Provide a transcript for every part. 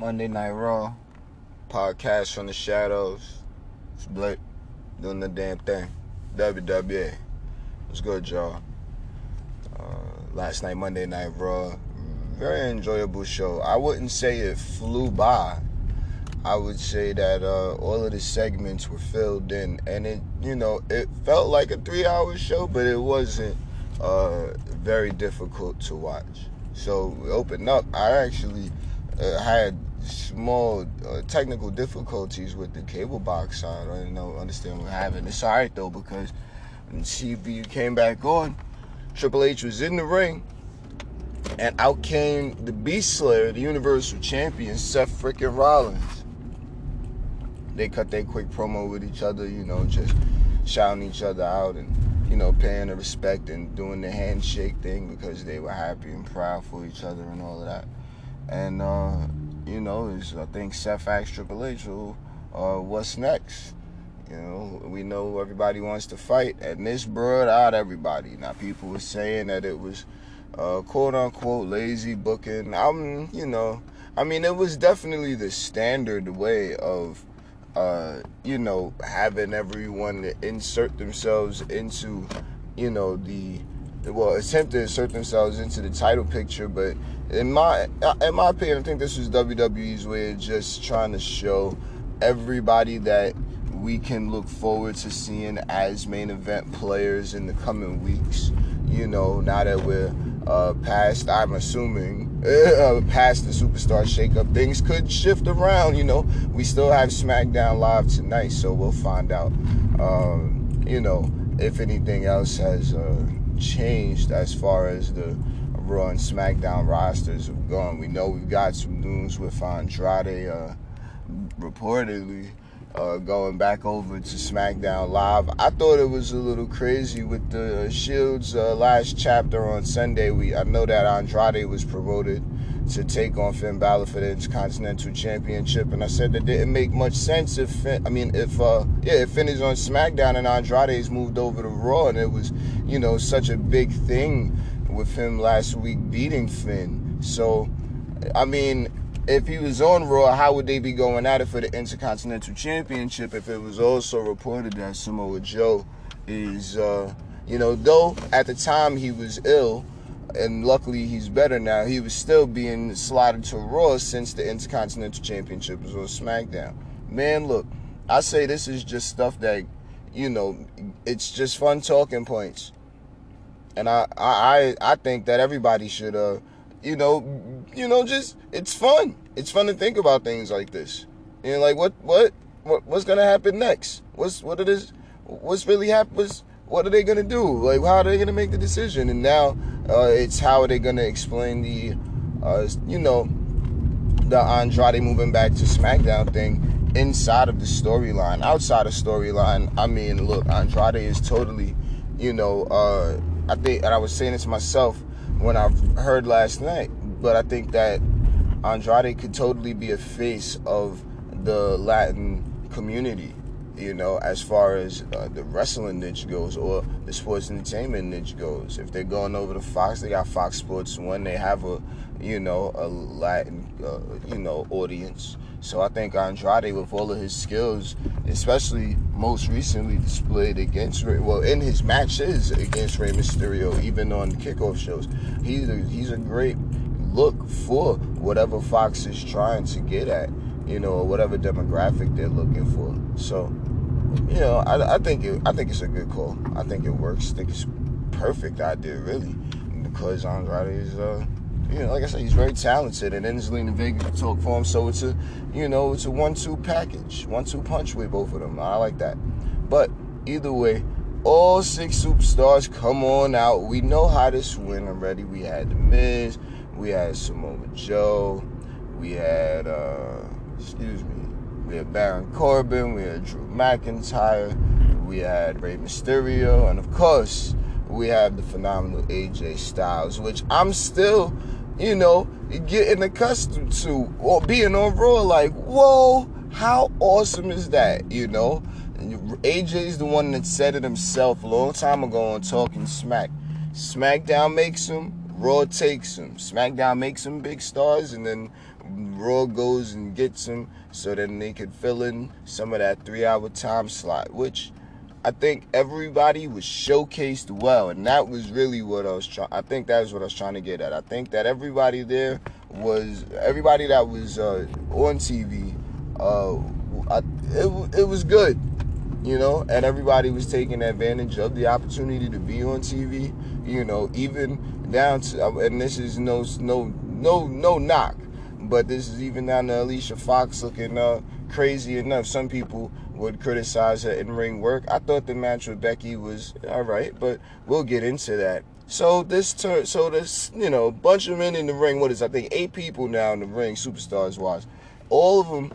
Monday Night Raw podcast from the shadows. It's Blake doing the damn thing. WWE. What's good, y'all? Uh, last night, Monday Night Raw. Very enjoyable show. I wouldn't say it flew by. I would say that uh, all of the segments were filled in, and it, you know, it felt like a three-hour show, but it wasn't uh, very difficult to watch. So we opened up. I actually uh, had small uh, technical difficulties with the cable box. I don't know understand what happened. It's all right though because when CBU came back on, Triple H was in the ring, and out came the Beast Slayer, the Universal Champion, Seth freaking Rollins. They cut their quick promo with each other, you know, just shouting each other out and you know, paying the respect and doing the handshake thing because they were happy and proud for each other and all of that. And uh, you know, is I think Seth asked Triple H, well, uh, what's next? You know, we know everybody wants to fight, and this brought out everybody. Now, people were saying that it was uh, quote unquote lazy booking. I'm, you know, I mean, it was definitely the standard way of uh, you know, having everyone to insert themselves into, you know, the well, attempt to insert themselves into the title picture, but in my in my opinion, I think this was WWE's way of just trying to show everybody that we can look forward to seeing as main event players in the coming weeks. You know, now that we're uh, past, I'm assuming, uh, past the superstar shakeup, things could shift around. You know, we still have SmackDown Live tonight, so we'll find out. Um, you know, if anything else has uh, changed as far as the Raw and SmackDown rosters have gone. We know we've got some news with Andrade uh, reportedly uh, going back over to SmackDown Live. I thought it was a little crazy with the Shield's uh, last chapter on Sunday. We I know that Andrade was promoted to take on Finn Balor for the Intercontinental Championship, and I said that didn't make much sense if Finn, I mean if uh, yeah if Finn is on SmackDown and Andrade's moved over to Raw, and it was you know such a big thing with him last week beating Finn. So I mean if he was on Raw, how would they be going at it for the Intercontinental Championship if it was also reported that Samoa Joe is, uh, you know, though at the time he was ill, and luckily he's better now, he was still being slotted to Raw since the Intercontinental Championship was on SmackDown. Man, look, I say this is just stuff that, you know, it's just fun talking points. And I, I, I think that everybody should, uh, you know, you know, just it's fun. It's fun to think about things like this. You know, like what, what, what, what's gonna happen next? What's what it is? What's really happening? What are they gonna do? Like, how are they gonna make the decision? And now, uh, it's how are they gonna explain the, uh, you know, the Andrade moving back to SmackDown thing inside of the storyline. Outside of storyline, I mean, look, Andrade is totally, you know, uh, I think, and I was saying this to myself when I heard last night, but I think that Andrade could totally be a face of the Latin community, you know, as far as uh, the wrestling niche goes or the sports entertainment niche goes. If they're going over to Fox, they got Fox Sports One. They have a, you know, a Latin, uh, you know, audience. So I think Andrade, with all of his skills, especially most recently displayed against, well, in his matches against Rey Mysterio, even on kickoff shows, he's a, he's a great look for whatever Fox is trying to get at, you know, or whatever demographic they're looking for. So, you know, I, I think it, I think it's a good call. I think it works. I think it's perfect idea, really, because Andrade is, uh, you know, like I said, he's very talented, and then Zelina Vega can talk for him. So it's a, you know, it's a one-two package, one-two punch with both of them. I like that. But either way, all six superstars come on out. We know how this went already. We had the Miz, we had Samoa Joe, we had, uh, excuse me, we had Baron Corbin, we had Drew McIntyre, we had Rey Mysterio, and of course, we have the phenomenal AJ Styles, which I'm still, you know, getting accustomed to or being on Raw. Like, whoa, how awesome is that? You know, AJ is the one that said it himself a long time ago on Talking Smack. SmackDown makes him, Raw takes them, SmackDown makes some big stars, and then Raw goes and gets them so then they could fill in some of that three hour time slot, which I think everybody was showcased well, and that was really what I was trying. I think that was what I was trying to get at. I think that everybody there was everybody that was uh, on TV. Uh, I, it it was good, you know, and everybody was taking advantage of the opportunity to be on TV. You know, even down to and this is no no no no knock, but this is even down to Alicia Fox looking uh, crazy enough. Some people would criticize her in ring work. I thought the match with Becky was all right, but we'll get into that. So this turn, so this you know, bunch of men in the ring. What is I think eight people now in the ring, superstars wise. All of them,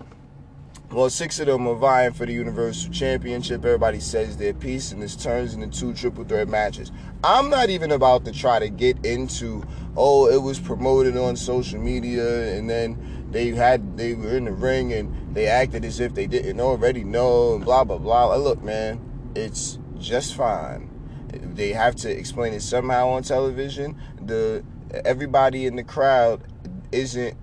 well, six of them are vying for the Universal Championship. Everybody says their piece, and this turns into two triple threat matches. I'm not even about to try to get into, oh, it was promoted on social media, and then they had they were in the ring and they acted as if they didn't already know and blah blah blah. Uh, look, man, it's just fine. They have to explain it somehow on television. The everybody in the crowd isn't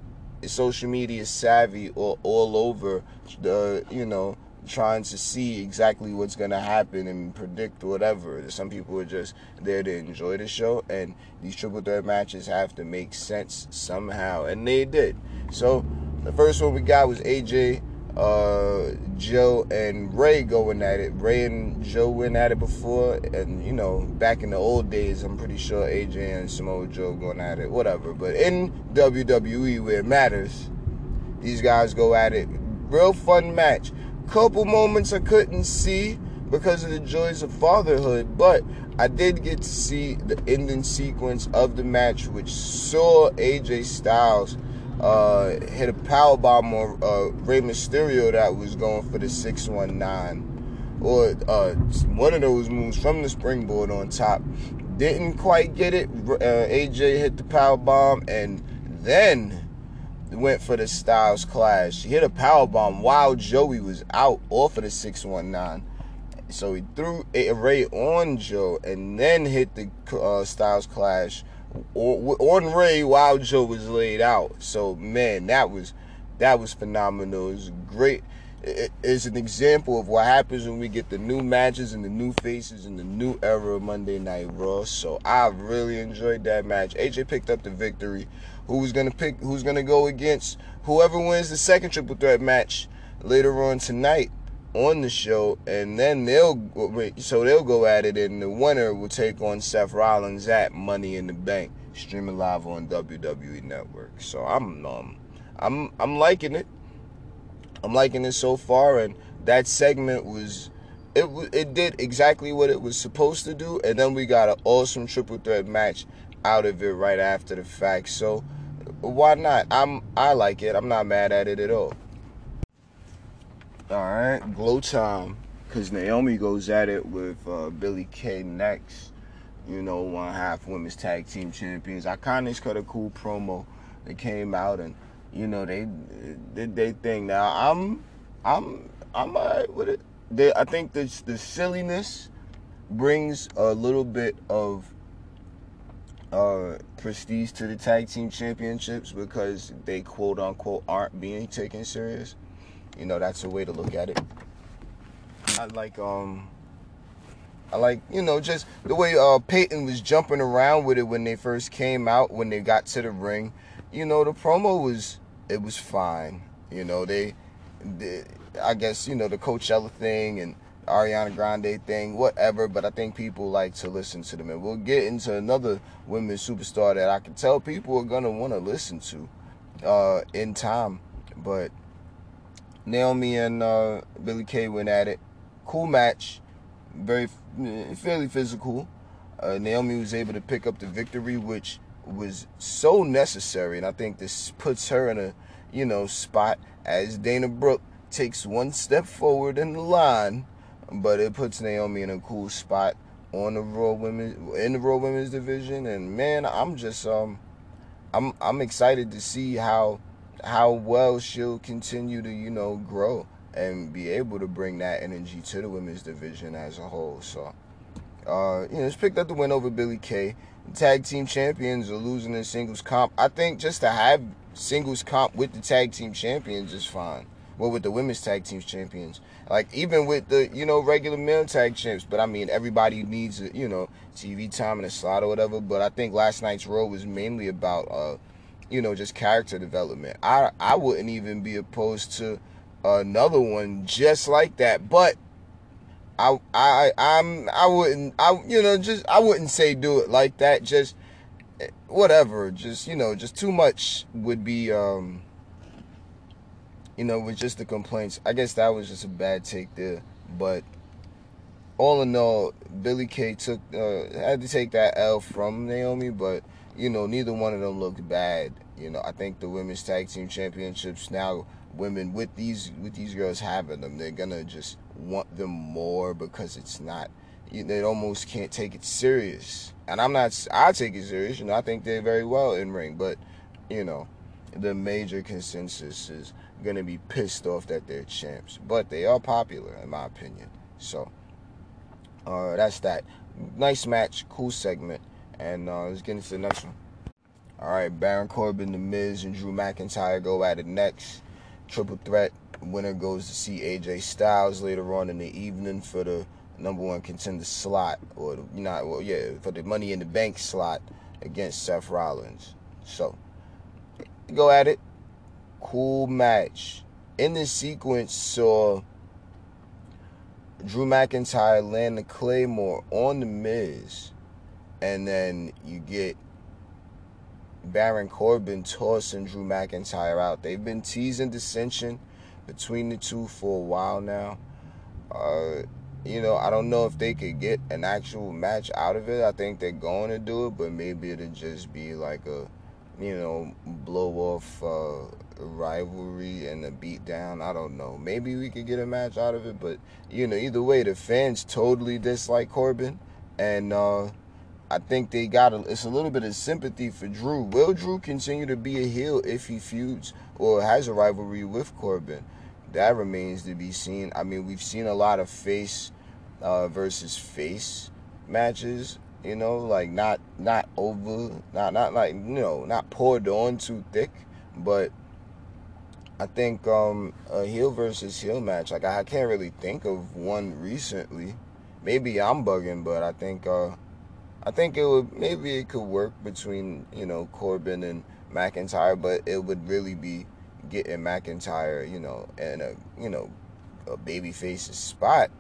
social media savvy or all over the you know trying to see exactly what's going to happen and predict whatever. Some people are just there to enjoy the show, and these triple threat matches have to make sense somehow, and they did. So the first one we got was AJ, uh, Joe, and Rey going at it. Rey and Joe went at it before, and you know, back in the old days, I'm pretty sure AJ and Samoa Joe going at it, whatever. But in WWE, where it matters, these guys go at it. Real fun match. Couple moments I couldn't see because of the joys of fatherhood, but I did get to see the ending sequence of the match, which saw AJ Styles uh, hit a power bomb on uh, Rey Mysterio that was going for the 619. Or uh, one of those moves from the springboard on top. Didn't quite get it. Uh, AJ hit the power bomb and then went for the Styles Clash. He hit a power bomb while Joey was out off of the 619. So he threw a Rey on Joe and then hit the uh, Styles Clash on Rey while Joe was laid out. So man, that was that was phenomenal. It was great. It's an example of what happens when we get the new matches and the new faces in the new era of Monday Night Raw. So I really enjoyed that match. AJ picked up the victory. Who's gonna pick? Who's gonna go against whoever wins the second triple threat match later on tonight? On the show, and then they'll so they'll go at it, and the winner will take on Seth Rollins at Money in the Bank, streaming live on WWE Network. So I'm um, I'm I'm liking it. I'm liking it so far, and that segment was it it did exactly what it was supposed to do, and then we got an awesome triple threat match out of it right after the fact. So why not? I'm I like it. I'm not mad at it at all. All right, glow time, because Naomi goes at it with uh, Billie Kay next. You know, one half women's tag team champions. Iconics cut a cool promo. They came out and you know they did they thing. Now I'm I'm I'm alright with it. They, I think the the silliness brings a little bit of uh, prestige to the tag team championships because they quote unquote aren't being taken serious. You know, that's a way to look at it. I like um I like, you know, just the way uh Peyton was jumping around with it when they first came out, when they got to the ring. You know, the promo was it was fine. You know, they, they I guess, you know, the Coachella thing and Ariana Grande thing, whatever, but I think people like to listen to them. And we'll get into another women's superstar that I can tell people are gonna want to listen to uh in time. But Naomi and uh, Billie Kay went at it. Cool match, very fairly physical. Uh, Naomi was able to pick up the victory, which was so necessary, and I think this puts her in a you know spot as Dana Brooke takes one step forward in the line, but it puts Naomi in a cool spot on the Raw women in the Raw Women's division, and man, I'm just um, I'm I'm excited to see how how well she'll continue to, you know, grow and be able to bring that energy to the women's division as a whole. So, uh, you know, it's picked up the win over Billie Kay. tag team champions are losing in singles comp. I think just to have singles comp with the tag team champions is fine. Well, with the women's tag team champions, like even with the you know regular male tag champs. But I mean, everybody needs a, you know TV time and a slot or whatever. But I think last night's Raw was mainly about uh, you know just character development. I I wouldn't even be opposed to another one just like that, but I I I'm I wouldn't I you know just I wouldn't say do it like that. Just eh, whatever. Just you know just too much would be um you know with just the complaints. I guess that was just a bad take there, but all in all, Billie Kay took uh, had to take that L from Naomi, but you know neither one of them looked bad. You know I think the women's tag team championships now women with these with these girls having them, they're gonna just want them more because it's not you, they almost can't take it serious. And I'm not I take it serious, you know, I think they're very well in ring, but you know, the major consensus is gonna be pissed off that they're champs. But they are popular in my opinion. So uh that's that. Nice match, cool segment, and uh let's get into the next one. Alright, Baron Corbin, The Miz, and Drew McIntyre go at it next. Triple threat winner goes to see AJ Styles later on in the evening for the number one contender slot, or the, know, well, yeah, for the Money in the Bank slot against Seth Rollins. So, go at it. Cool match. In this sequence, saw Drew McIntyre land the Claymore on the Miz, and then you get Baron Corbin tossing Drew McIntyre out. They've been teasing dissension between the two for a while now. Uh, you know, I don't know if they could get an actual match out of it. I think they're going to do it, but maybe it'll just be like a, you know, blow off uh, rivalry and a beatdown. I don't know. Maybe we could get a match out of it, but you know, either way, the fans totally dislike Corbin, and uh, I think they got a, it's a little bit of sympathy for Drew. Will Drew continue to be a heel if he feuds or has a rivalry with Corbin? That remains to be seen. I mean, we've seen a lot of face uh, versus face matches. You know, like not not over, not not like you know, not poured on too thick, but I think um, a heel versus heel match. Like I can't really think of one recently. Maybe I'm bugging, but I think. Uh, I think it would maybe it could work between you know Corbin and McIntyre, but it would really be getting McIntyre, you know, in a you know a babyface's spot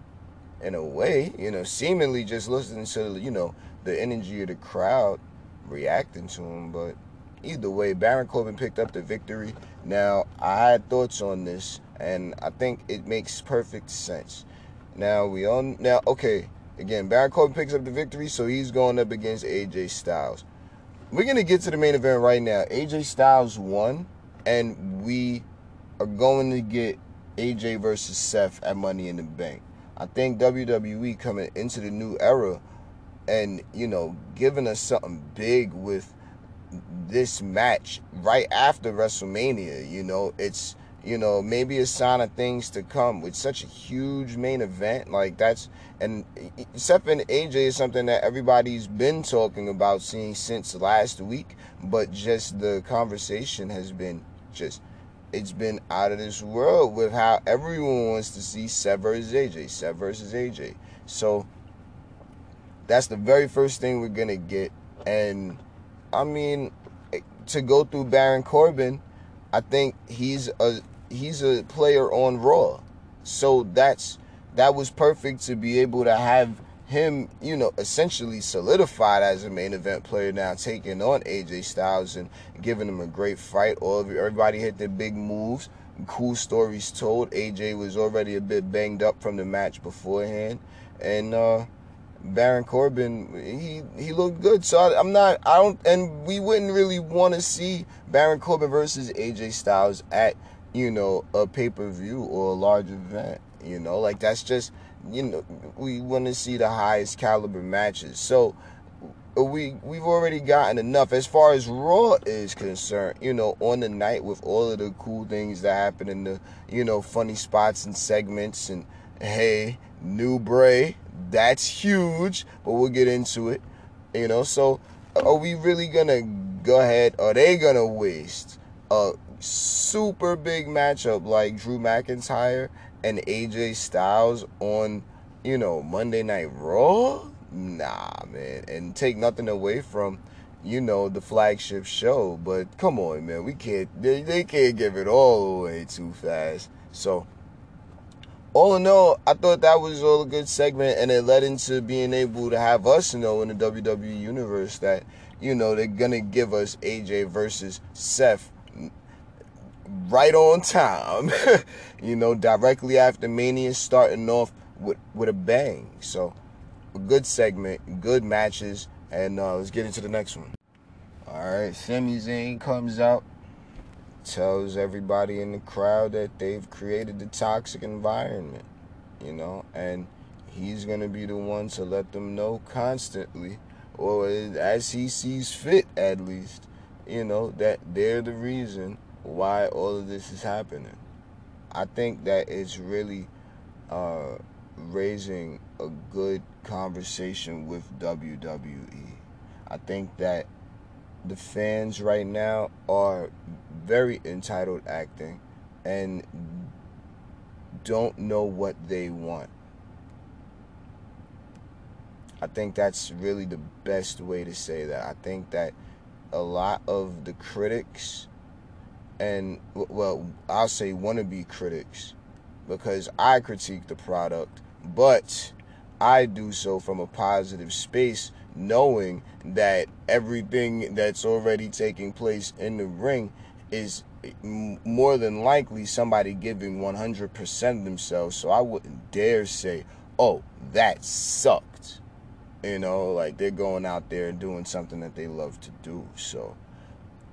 in a way, you know, seemingly just listening to you know the energy of the crowd reacting to him. But either way, Baron Corbin picked up the victory. Now I had thoughts on this, and I think it makes perfect sense. Now we all now okay Again, Baron Corbin picks up the victory, so he's going up against AJ Styles. We're going to get to the main event right now. AJ Styles won, and we are going to get AJ versus Seth at Money in the Bank. I think WWE coming into the new era and, you know, giving us something big with this match right after WrestleMania. You know, it's you know, maybe a sign of things to come with such a huge main event. Like that's and Seth and AJ is something that everybody's been talking about seeing since last week, but just the conversation has been just it's been out of this world with how everyone wants to see Seth versus AJ, Seth versus AJ. So that's the very first thing we're gonna get. And I mean, to go through Baron Corbin, I think he's a he's a player on Raw. So that's that was perfect to be able to have him, you know, essentially solidified as a main event player now, taking on AJ Styles and giving him a great fight. All of everybody hit their big moves, cool stories told. AJ was already a bit banged up from the match beforehand, and uh, Baron Corbin, he he looked good. So I, am not, I don't, and we wouldn't really want to see Baron Corbin versus AJ Styles at you know, a pay per view or a large event. You know, like that's just, you know, we want to see the highest caliber matches. So uh, we we've already gotten enough as far as Raw is concerned. You know, on the night with all of the cool things that happen in the, you know, funny spots and segments and hey, new Bray, that's huge. But we'll get into it. You know, so are we really gonna go ahead? Are they gonna waste a super big matchup like Drew McIntyre and AJ Styles on, you know, Monday Night Raw? Nah, man. And take nothing away from, you know, the flagship show. But come on, man. We can't, they, they can't give it all away too fast. So, all in all, I thought that was all a good segment, and it led into being able to have us know in the WWE universe that, you know, they're gonna give us AJ versus Seth right on time. you know, directly after Mania, starting off with with a bang. So, a good segment, good matches, and uh, let's get into the next one. All right, Sami Zayn comes out, tells everybody in the crowd that they've created the toxic environment, you know, and he's gonna be the one to let them know constantly, or as he sees fit at least, you know, that they're the reason why all of this is happening. I think that it's really uh, raising a good conversation with WWE. I think that the fans right now are very entitled acting and don't know what they want. I think that's really the best way to say that. I think that a lot of the critics and well, I'll say wannabe critics because I critique the product, but I do so from a positive space, knowing that everything that's already taking place in the ring is more than likely somebody giving 100% themselves. So I wouldn't dare say, oh, that sucked. You know, like they're going out there and doing something that they love to do. So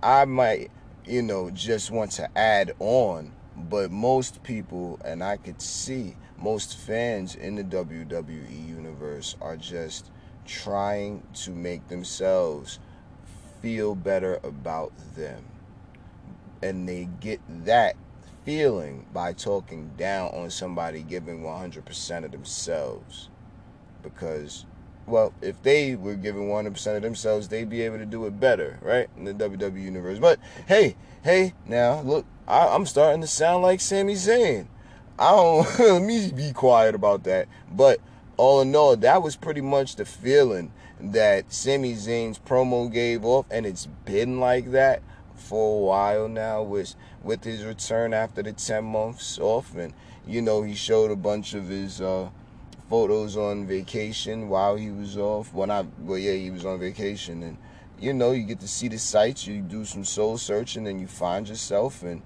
I might you know, just want to add on. But most people, and I could see most fans in the WWE universe are just trying to make themselves feel better about them. And they get that feeling by talking down on somebody giving 100% of themselves. Because well, if they were giving 100% of themselves, they'd be able to do it better, right? In the WWE universe. But hey, hey, now look, I, am starting to sound like Sami Zayn. I don't, let me be quiet about that. But all in all, that was pretty much the feeling that Sami Zayn's promo gave off, and it's been like that for a while now with with his return after the 10 months off and you know he showed a bunch of his uh photos on vacation while he was off. When I, well, yeah, he was on vacation, and you know, you get to see the sights. You do some soul searching, and you find yourself, and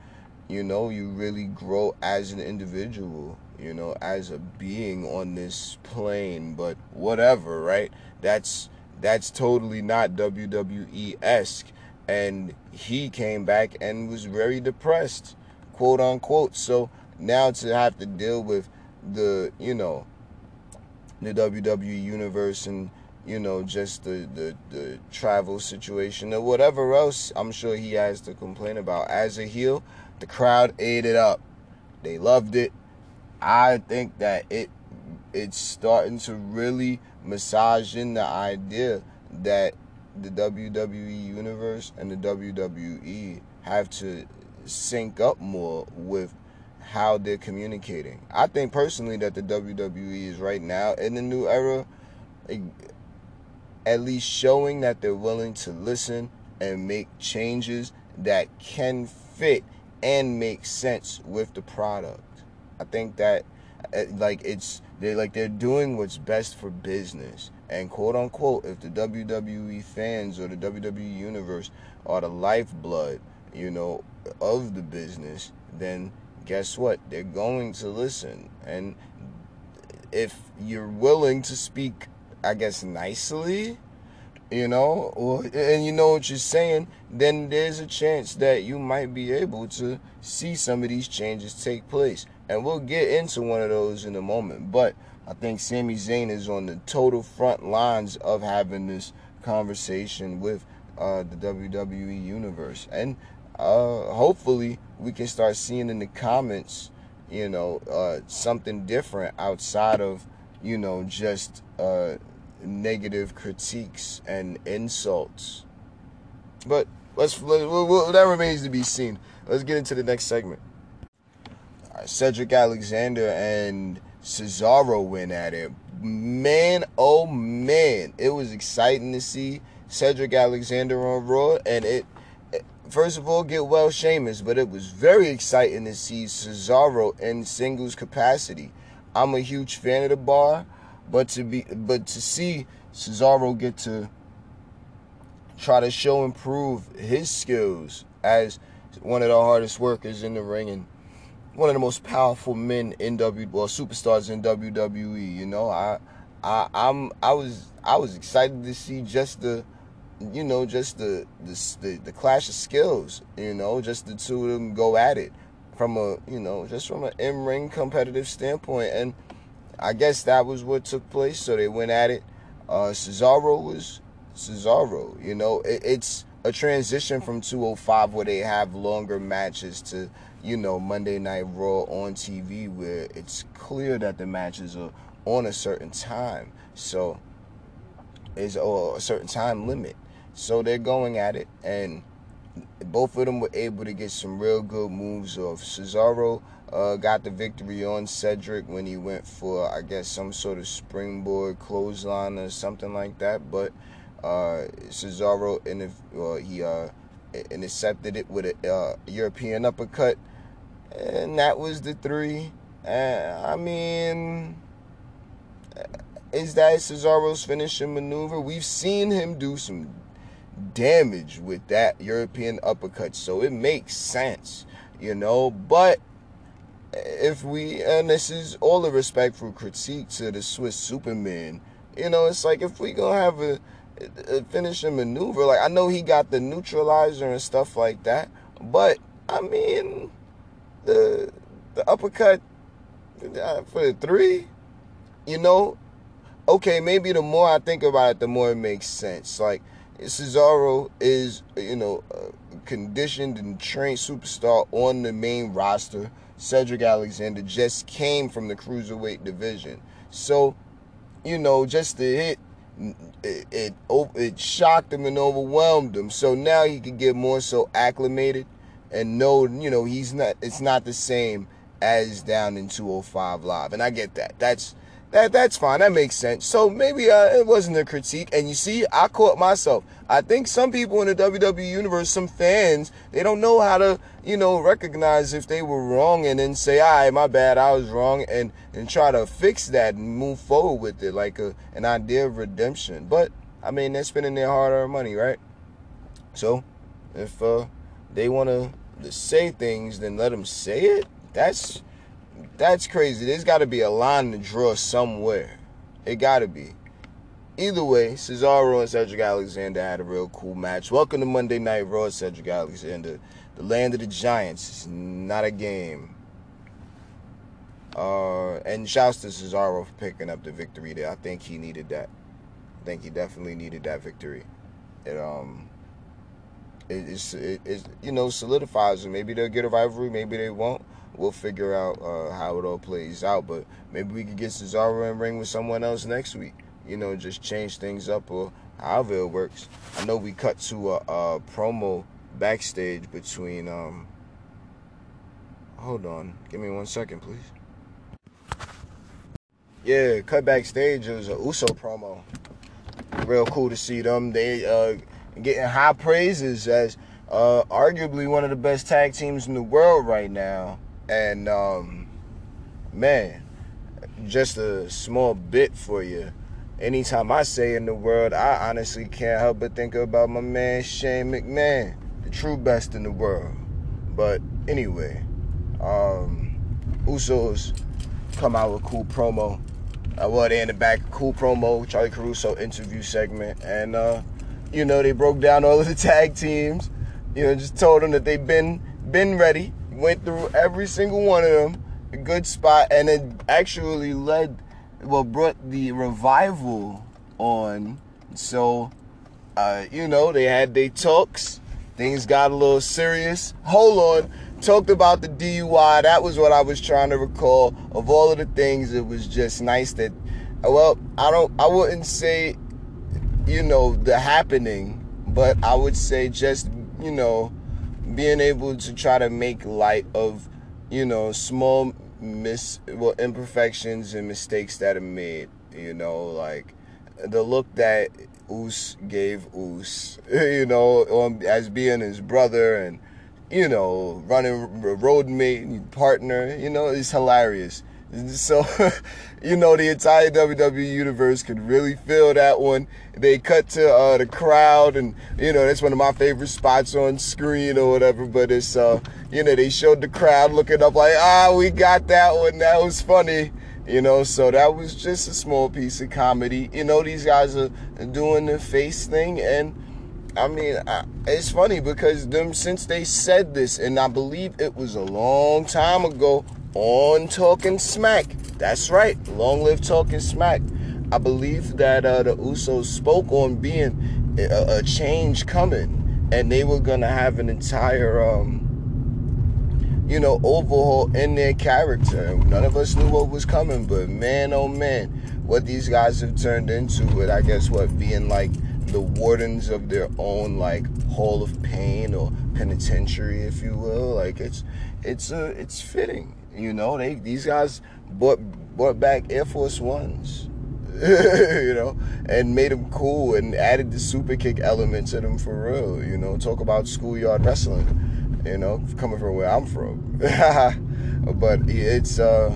you know, you really grow as an individual. You know, as a being on this plane. But whatever, right? That's that's totally not WWE esque. And he came back and was very depressed, quote unquote. So now to have to deal with the, you know, the WWE universe and you know just the, the the travel situation or whatever else I'm sure he has to complain about. As a heel, the crowd ate it up. They loved it. I think that it it's starting to really massage in the idea that the WWE universe and the WWE have to sync up more with how they're communicating. I think personally that the WWE is right now in the new era, at least showing that they're willing to listen and make changes that can fit and make sense with the product. I think that uh, like it's they like they're doing what's best for business. And quote unquote, if the WWE fans or the WWE universe are the lifeblood, you know, of the business, then guess what? They're going to listen. And if you're willing to speak, I guess, nicely, you know, or, and you know what you're saying, then there's a chance that you might be able to see some of these changes take place. And we'll get into one of those in a moment. But I think Sami Zayn is on the total front lines of having this conversation with uh, the WWE universe. And uh, hopefully we can start seeing in the comments, you know, uh, something different outside of, you know, just uh, negative critiques and insults. But let's that remains to be seen. Let's get into the next segment. Right, Cedric Alexander and Cesaro went at it. Man, oh man, it was exciting to see Cedric Alexander on Raw, and it first of all, get well Sheamus, but it was very exciting to see Cesaro in singles capacity. I'm a huge fan of the bar, but to be but to see Cesaro get to try to show and prove his skills as one of the hardest workers in the ring and one of the most powerful men in W well superstars in WWE, you know. I I I'm I was I was excited to see just the you know, just the, the the clash of skills, you know, just the two of them go at it from a you know just from an in ring competitive standpoint, and I guess that was what took place. So they went at it. Uh, Cesaro was Cesaro, you know, it, it's a transition from 205 where they have longer matches to you know Monday Night Raw on TV where it's clear that the matches are on a certain time, so is a certain time limit. So they're going at it, and both of them were able to get some real good moves off. Cesaro uh, got the victory on Cedric when he went for, I guess, some sort of springboard clothesline or something like that. But uh, Cesaro, uh, he uh, intercepted it with a uh, European uppercut, and that was the three. I mean, is that Cesaro's finishing maneuver? We've seen him do some damage with that European uppercut. So it makes sense, you know. But if we, and this is all the respectful critique to the Swiss Superman, you know, it's like if we gonna have a, a finishing maneuver, like I know he got the neutralizer and stuff like that, but I mean, the the uppercut uh, for the three, you know, okay, maybe the more I think about it, the more it makes sense. Like Cesaro is, you know, conditioned and trained superstar on the main roster. Cedric Alexander just came from the cruiserweight division. So, you know, just the hit, it, it, it shocked him and overwhelmed him. So now he could get more so acclimated and know, you know, he's not, it's not the same as down in 205 Live. And I get that. That's, that that's fine. That makes sense. So maybe uh, it wasn't a critique. And you see, I caught myself. I think some people in the WWE universe, some fans, they don't know how to, you know, recognize if they were wrong and then say, "All right, my bad, I was wrong," and and try to fix that and move forward with it like a an idea of redemption. But I mean, they're spending their hard-earned money, right? So if uh, they want to say things, then let them say it. That's that's crazy. There's got to be a line to draw somewhere. It got to be. Either way, Cesaro and Cedric Alexander had a real cool match. Welcome to Monday Night Raw, Cedric Alexander. The land of the giants is not a game. Uh, and shouts to Cesaro for picking up the victory there. I think he needed that. I think he definitely needed that victory. It um, it, it's it, it's you know solidifies him. Maybe they'll get a rivalry. Maybe they won't we'll figure out uh, how it all plays out. But maybe we could get Cesaro in ring with someone else next week. You know, just change things up or however it works. I know we cut to a, a promo backstage between. Um, hold on, give me one second, please. Yeah, cut backstage. Was a Uso promo. Real cool to see them. They uh, getting high praises as uh, arguably one of the best tag teams in the world right now. And um, man, just a small bit for you. Anytime I say in the world, I honestly can't help but think about my man Shane McMahon, the true best in the world. But anyway, um, Usos come out with cool promo. Uh, well, they in the back, cool promo, Charly Caruso interview segment, and uh, you know they broke down all of the tag teams. You know, just told them that they've been been ready went through every single one of them, a good spot, and it actually led, well, brought the revival on. So, uh, you know, they had their talks. Things got a little serious. Hold on. Talked about the DUI. That was what I was trying to recall. Of all of the things, it was just nice that well, I don't. I wouldn't say, you know, the happening, but I would say just you know, being able to try to make light of, you know, small miss well imperfections and mistakes that are made. You know, like the look that Oos gave Oos, you know, um, as being his brother and you know, running road mate partner, you know, is hilarious. So, you know, the entire WWE universe could really feel that one. They cut to uh, the crowd, and you know that's one of my favorite spots on screen or whatever. But it's, uh, you know, they showed the crowd looking up like, ah, we got that one. That was funny. You know, so that was just a small piece of comedy. You know, these guys are doing the face thing, and I mean, I, it's funny because them since they said this, and I believe it was a long time ago on Talking Smack. That's right, long live Talking Smack. I believe that uh, the Usos spoke on being a, a, change coming, and they were gonna have an entire, um, you know, overhaul in their character. None of us knew what was coming, but man, oh man, what these guys have turned into it. I guess what being like the wardens of their own like hall of pain or penitentiary, if you will. Like it's it's uh, it's fitting, you know. They these guys brought brought back Air Force Ones, you know, and made them cool and added the super kick element to them for real. You know, talk about schoolyard wrestling, you know, coming from where I'm from. but it's uh,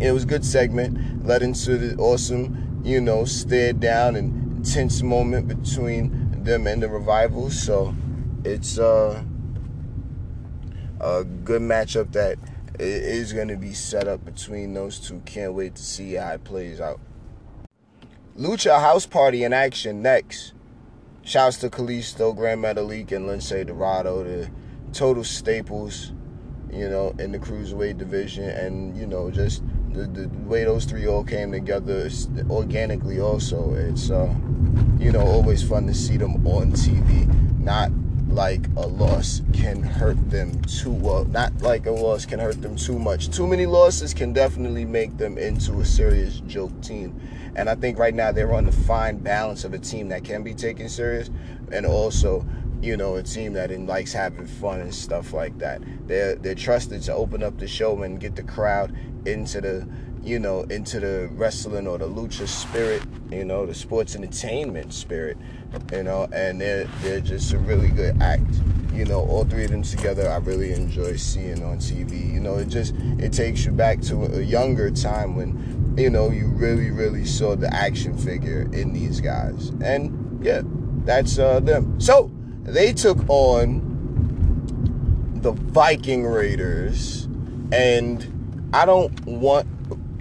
it was a good segment, led into the awesome, you know, stare down and tense moment between them and the revival. So it's uh, a good matchup that is going to be set up between those two. Can't wait to see how it plays out. Lucha House Party in action next. Shouts to Kalisto, Gran Metalik, and Lince Dorado, the total staples, you know, in the cruiserweight division, and you know, just the, the way those three all came together organically. Also, it's uh, you know, always fun to see them on TV. Not like a loss can hurt them too well. Not like a loss can hurt them too much. Too many losses can definitely make them into a serious joke team. And I think right now they're on the fine balance of a team that can be taken serious and also, you know, a team that likes having fun and stuff like that. They're they're trusted to open up the show and get the crowd into the you know, into the wrestling or the lucha spirit, you know, the sports entertainment spirit, you know, and they're they're just a really good act. You know, all three of them together I really enjoy seeing on TV. You know, it just it takes you back to a younger time when, you know, you really, really saw the action figure in these guys. And yeah, that's uh them. So they took on the Viking Raiders and I don't want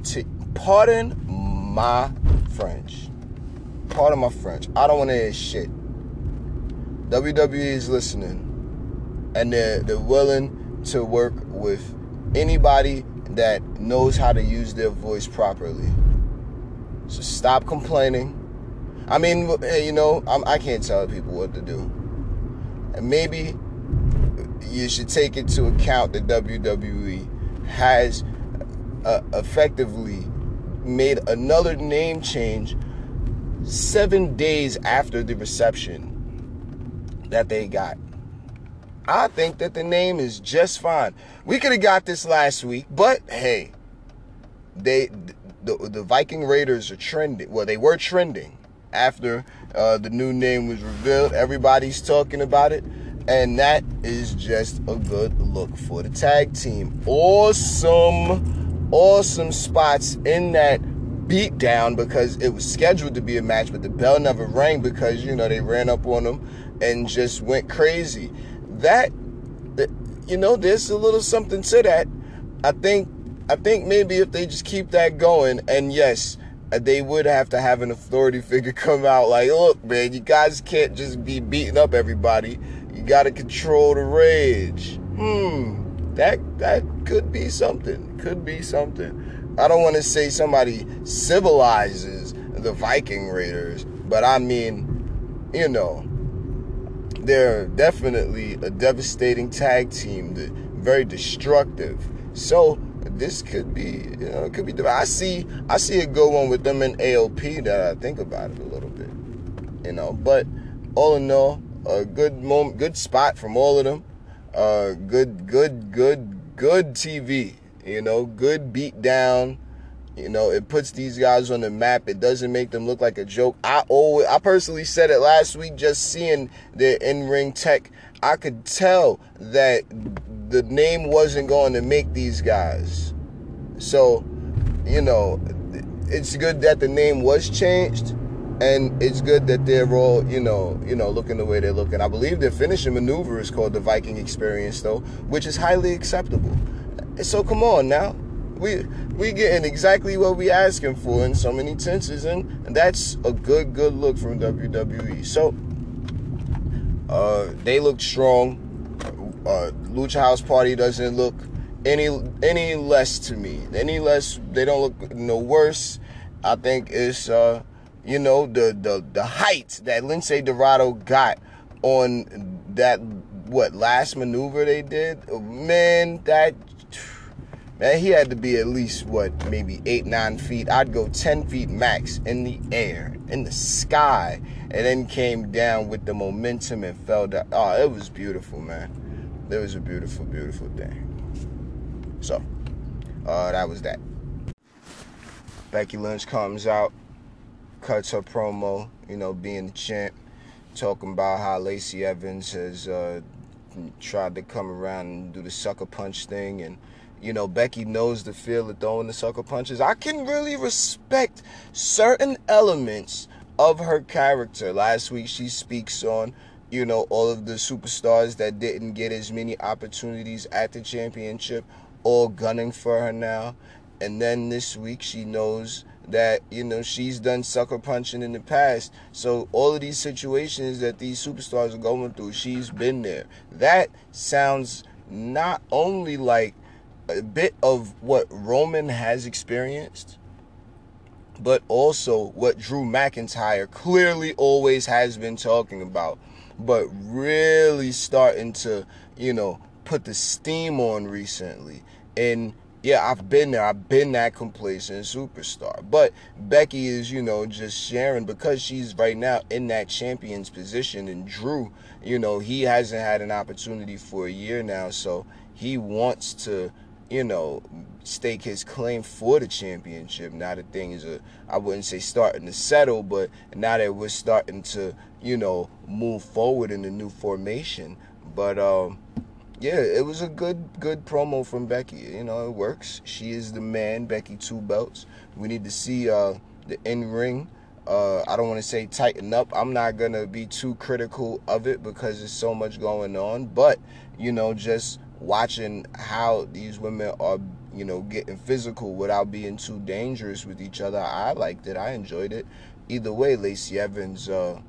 to pardon my French. Pardon my French. I don't want to hear shit. WWE is listening, and they're they're willing to work with anybody that knows how to use their voice properly. So stop complaining. I mean, you know, I'm, I can not tell people what to do, and maybe you should take into account that WWE has uh, effectively made another name change seven days after the reception that they got. I think that the name is just fine. We could have got this last week, but hey, they the, the Viking Raiders are trending. Well, they were trending after uh, the new name was revealed. Everybody's talking about it, and that is just a good look for the tag team. Awesome awesome spots in that beatdown because it was scheduled to be a match, but the bell never rang because you know they ran up on them and just went crazy. That, you know, there's a little something to that. I think, I think maybe if they just keep that going, and yes, they would have to have an authority figure come out like, look, man, you guys can't just be beating up everybody. You got to control the rage. Hmm that that could be something. Could be something. I don't want to say somebody civilizes the Viking Raiders, but I mean, you know, they're definitely a devastating tag team, very destructive. So this could be, you know, it could be. I see, I see a good one with them in AOP that I think about it a little bit, you know. But all in all, a good moment, good spot from all of them. Uh, good, good, good, good TV. You know, good beat down. You know, it puts these guys on the map. It doesn't make them look like a joke. I always, I personally said it last week. Just seeing the in-ring tech, I could tell that the name wasn't going to make these guys. So, you know, it's good that the name was changed, and it's good that they're all, you know, you know, looking the way they're looking. I believe their finishing maneuver is called the Viking Experience, though, which is highly acceptable. So come on now, we we getting exactly what we asking for in so many tenses, and, and that's a good good look from WWE. So, uh, they look strong uh, Lucha House Party doesn't look any any less to me. Any less, they don't look no worse. I think it's uh, you know the the the height that Lince Dorado got on that what last maneuver they did. Man, that man he had to be at least what maybe eight nine feet. I'd go ten feet max in the air in the sky, and then came down with the momentum and fell down. Oh, it was beautiful, man it was a beautiful, beautiful thing. So, uh, that was that. Becky Lynch comes out, cuts her promo, you know, being the champ, talking about how Lacey Evans has uh, tried to come around and do the sucker punch thing. And, you know, Becky knows the feel of throwing the sucker punches. I can really respect certain elements of her character. Last week, she speaks on you know, all of the superstars that didn't get as many opportunities at the championship, all gunning for her now. And then this week, she knows that, you know, she's done sucker punching in the past. So, all of these situations that these superstars are going through, she's been there. That sounds not only like a bit of what Roman has experienced, but also what Drew McIntyre clearly always has been talking about but really starting to, you know, put the steam on recently. And yeah, I've been there. I've been that complacent superstar. But Becky is, you know, just sharing because she's right now in that champion's position. And Drew, you know, he hasn't had an opportunity for a year now. So he wants to, you know, stake his claim for the championship. Now the things is, a, I wouldn't say starting to settle, but now that we're starting to, you know, move forward in the new formation. But um, yeah, it was a good good promo from Becky. You know, it works. She is the man, Becky Two Belts. We need to see uh, the in ring. Uh, I don't want to say tighten up. I'm not gonna be too critical of it because there's so much going on. But you know, just watching how these women are, you know, getting physical without being too dangerous with each other. I liked it. I enjoyed it. Either way, Lacey Evans. Uh,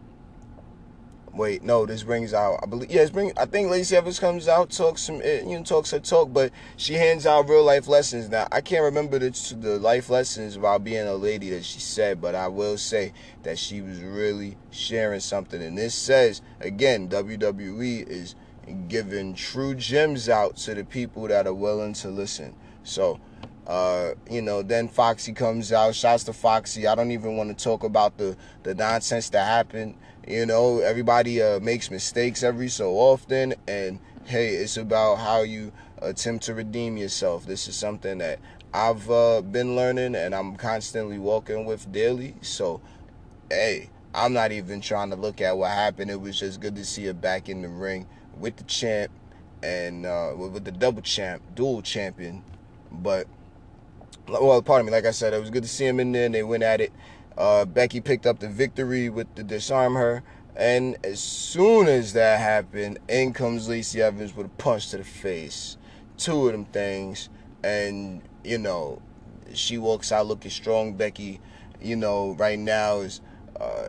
wait, no, this brings out. I believe. Yeah, bring. I think Lacey Evans comes out, talks some, eh, you know, talks her talk, but she hands out real life lessons. Now, I can't remember the the life lessons about being a lady that she said, but I will say that she was really sharing something. And this says again, WWE is giving true gems out to the people that are willing to listen. So, uh, you know, then Foxy comes out. Shouts to Foxy. I don't even want to talk about the the nonsense that happened. You know, everybody uh, makes mistakes every so often, and hey, it's about how you attempt to redeem yourself. This is something that I've uh, been learning, and I'm constantly walking with daily. So, hey, I'm not even trying to look at what happened. It was just good to see her back in the ring with the champ and uh, with the double champ, dual champion. But well, pardon me. Like I said, it was good to see him in there. and They went at it. Uh, Becky picked up the victory with the disarm her. And as soon as that happened, in comes Lacey Evans with a punch to the face. Two of them things. And, you know, she walks out looking strong. Becky, you know, right now is uh,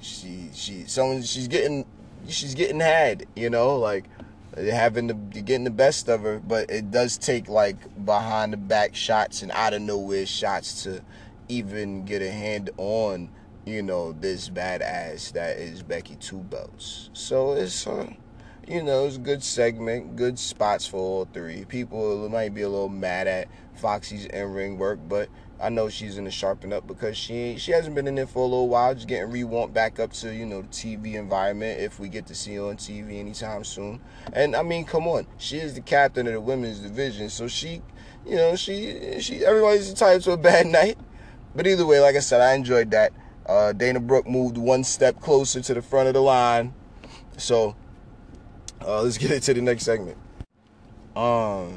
she she someone she's getting she's getting had, you know, like having the getting the best of her, but it does take like behind the back shots and out of nowhere shots to even get a hand on, you know, this badass that is Becky Two Belts. So it's uh, you know, it's a good segment, good spots for all three. People might be a little mad at Foxy's in ring work, but I know she's gonna sharpen up because she she hasn't been in there for a little while, just getting rewamped back up to you know the TV environment. If we get to see her on TV anytime soon, and I mean, come on, she is the captain of the women's division, so she, you know, she she everybody's entitled to a bad night. But either way, like I said, I enjoyed that. Uh, Dana Brooke moved one step closer to the front of the line, so uh, let's get into the next segment. Um,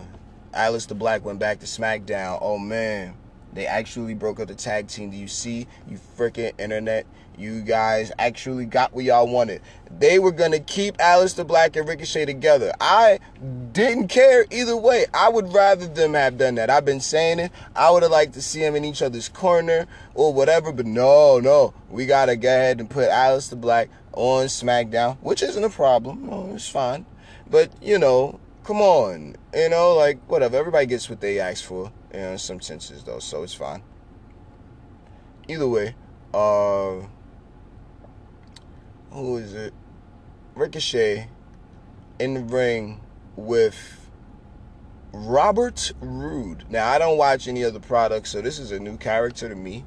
Aleister Black went back to SmackDown. Oh man they actually broke up the tag team. Do you see? You freaking internet. You guys actually got what y'all wanted. They were gonna keep Aleister Black and Ricochet together. I didn't care either way. I would rather them have done that. I've been saying it. I would have liked to see them in each other's corner or whatever, but no, no. We gotta go ahead and put Aleister Black on SmackDown, which isn't a problem. No, it's fine. But you know, come on. You know, like whatever. Everybody gets what they ask for you know, in some senses though, so it's fine. Either way, uh, who is it? Ricochet in the ring with Robert Roode. Now I don't watch any other products, so this is a new character to me.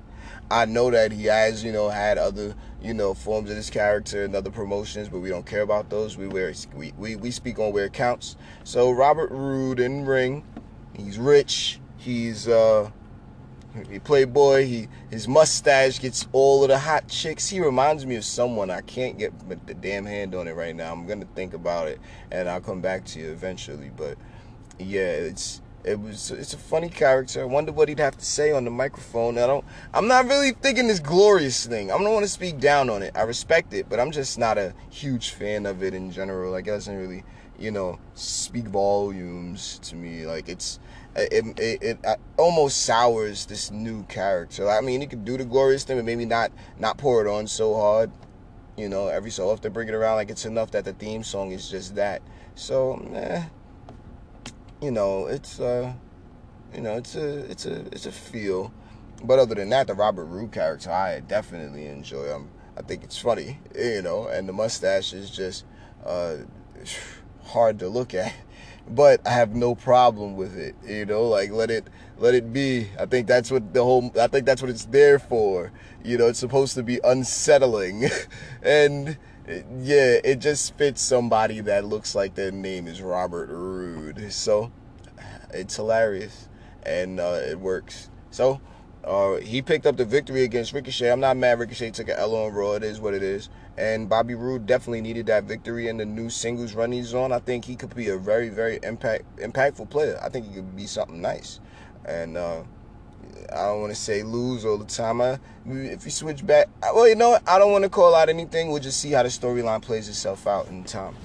I know that he has, you know, had other, you know, forms of this character and other promotions, but we don't care about those. We wear we, we, we speak on where it counts. So Robert Roode in ring, he's rich, He's uh he playboy. He his mustache gets all of the hot chicks. He reminds me of someone. I can't get the damn hand on it right now. I'm gonna think about it and I'll come back to you eventually. But yeah, it's it was it's a funny character. I wonder what he'd have to say on the microphone. I don't. I'm not really thinking this glorious thing. I don't want to speak down on it. I respect it, but I'm just not a huge fan of it in general. Like it doesn't really, you know, speak volumes to me. Like it's it, it, it, uh, almost sours this new character. I mean, he could do the glorious thing, but maybe not not pour it on so hard. You know, every so often bring it around like it's enough that the theme song is just that. So, eh, you know, it's uh, you know, it's a it's a it's a feel. But other than that, the Robert Roode character, I definitely enjoy. him. I think it's funny, you know, and the mustache is just uh, hard to look at but I have no problem with it. You know, like let it let it be. I think that's what the whole I think that's what it's there for. You know, it's supposed to be unsettling. and yeah, it just fits somebody that looks like their name is Robert Roode. So it's hilarious and uh, it works. So uh, he picked up the victory against Ricochet. I'm not mad Ricochet took an L on Raw. It is what it is. And Bobby Roode definitely needed that victory in the new singles run he's on. I think he could be a very, very impact impactful player. I think he could be something nice. And uh, I don't want to say lose all the time. I, if you switch back, well, you know what? I don't want to call out anything. We'll just see how the storyline plays itself out in time.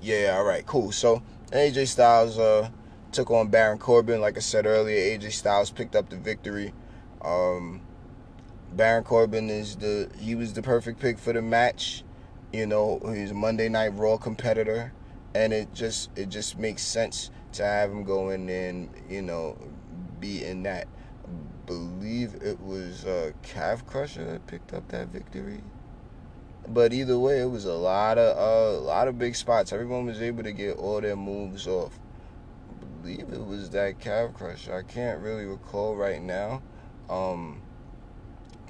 Yeah, all right, cool. So AJ Styles uh, took on Baron Corbin. Like I said earlier, AJ Styles picked up the victory. Um, Baron Corbin is the he was the perfect pick for the match. You know, he's a Monday Night Raw competitor, and it just it just makes sense to have him go in and you know be in that. I believe it was uh, Calf Crusher that picked up that victory. But either way, it was a lot of uh, a lot of big spots. Everyone was able to get all their moves off. Believe it was that Calf Crusher. I can't really recall right now. Um,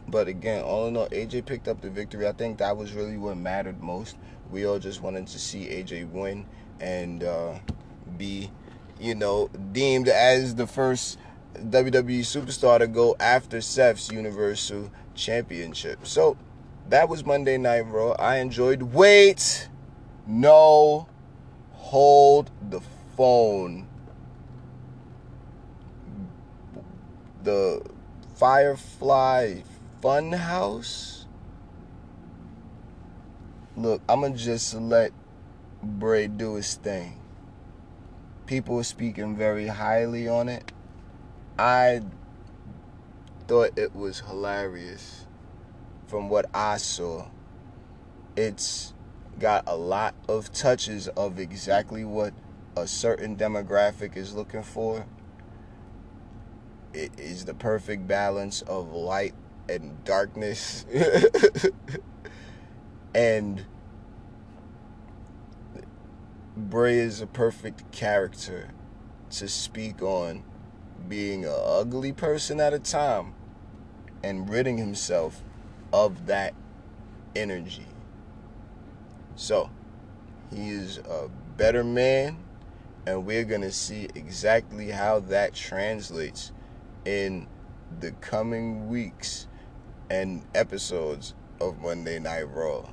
but again, all in all, AJ picked up the victory. I think that was really what mattered most. We all just wanted to see AJ win and uh, be, you know, deemed as the first WWE superstar to go after Seth's Universal Championship. So that was Monday Night Raw. I enjoyed. Wait, no, hold the phone. The Firefly Funhouse. Look, I'm gonna just let Bray do his thing. People are speaking very highly on it. I thought it was hilarious from what I saw. It's got a lot of touches of exactly what a certain demographic is looking for. It is the perfect balance of light and darkness and Bray is a perfect character to speak on being an ugly person at a time and ridding himself of that energy. So, he is a better man, and we're going to see exactly how that translates in the coming weeks and episodes of Monday Night Raw.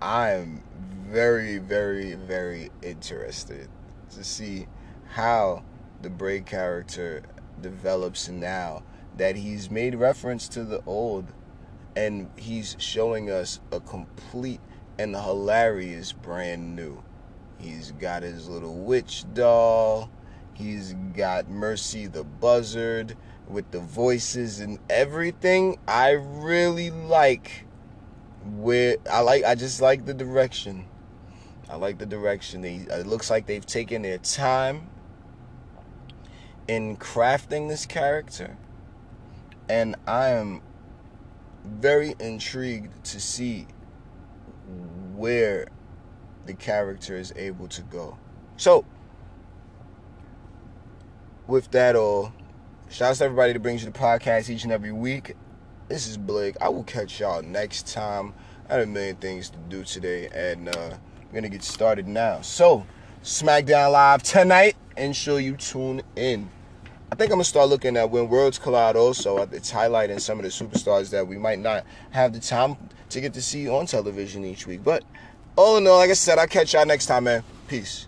I am very, very, very interested to see how the Bray character develops now that he's made reference to the old and he's showing us a complete and hilarious brand new. He's got his little witch doll. He's got Mercy the Buzzard with the voices and everything. I really like where I like I just like the direction. I like the direction. They, it looks like they've taken their time in crafting this character. And I am very intrigued to see where the character is able to go. So, with that all, shouts to everybody that brings you the podcast each and every week. This is Blake. I will catch y'all next time. I had a million things to do today, and uh, we're gonna get started now. So, SmackDown Live tonight. Ensure you tune in. I think I'm gonna start looking at when worlds collide. Also, it's highlighting some of the superstars that we might not have the time to get to see on television each week. But all in all, like I said, I'll catch y'all next time, man. Peace.